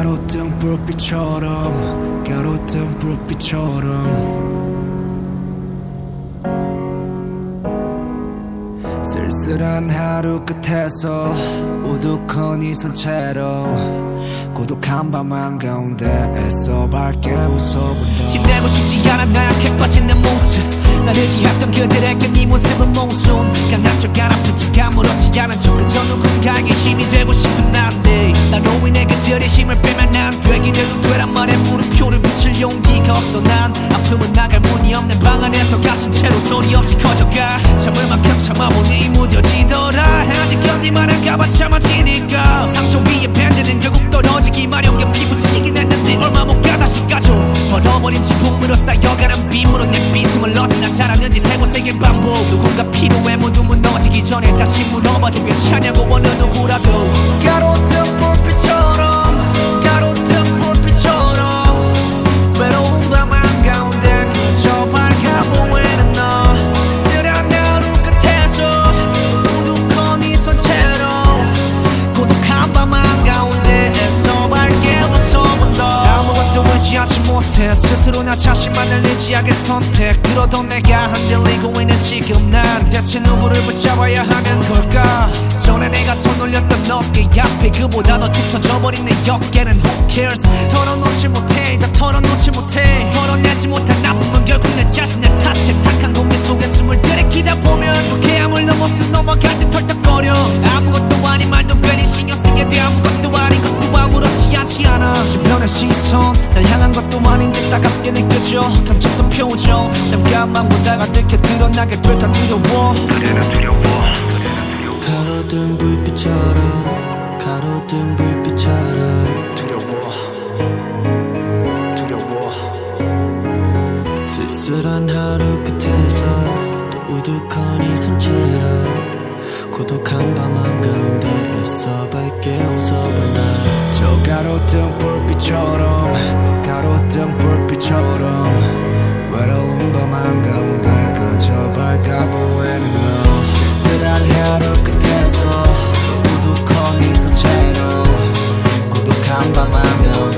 가로등 불빛처럼 가로등 불빛처럼. 쓸쓸한 하루 끝에서 우두커니 선 채로 고독한 밤 한가운데 애써 밝게 웃어본다. 지내고 싶지 않아 나약해 빠진 내 모습. 날 의지했던 그들에게 네 모습은 몽순. 강한 척안 아픈 척 아무렇지 않은 척 그저 누군가에게 힘이 되고 싶은 난 데 나로 인해 그들의 힘을 빼면 난 되기라도 되란 말에 물음표를 붙일 용기가 없어. 난 아픔은 나갈 문이 없는 방 안에서 갇힌 채로 소리 없이 커져가. 참을 만큼 참아보니 무뎌지더라. 아직 견디만 할까봐 참아지니까. 상처 위에 밴드는 결국 떨어지기 마련. 게 피부치긴 했는데 얼마 못 가 다 시 까줘. 얼어버린 지붕으로 쌓여가는 빔으로 내 빈틈을 넣지나 잘하는지 세고세길 반복. 누군가 필요해 모두 무너지기 전에 다시 물어봐줘. 괜찮냐고 어느 누구라도 의지하지 못해. 스스로 나 자신만을 의지하게 선택. 그러던 내가 흔들리고 있는 지금 난 대체 누구를 붙잡아야 하는 걸까? 전에 내가 손 올렸던 어깨 앞에 그보다 더쭉 터져버린 내 어깨는 who cares? 털어놓지 못해. 다 털어놓지 못해. 털어내지 못한 아픔은 결국 내 자신의 탓에 탁한 공기 속에 숨을 들이키다 보면 무게함을 넘어서 넘어갈 때 털떡거려. 아무것도 주변의 시선 날 향한 것도 아닌데 따갑게 느껴져. 감췄던 표정 잠깐만 보다가 들켜 드러나게 될까 두려워. 가로등 불빛처럼 가로등 불빛처럼. 두려워. 두려워. 쓸쓸한 하루 끝에서 또 우두커니 선채로 고독한 밤 한가운데 애써 밝게 저 가로등 불빛처럼 가로등 불빛처럼 외로운 밤 한가운데 그저 밝아 보이는 너 쓸쓸한 하루 끝에서 또 우두커니 선채로 고독한 밤 한가운데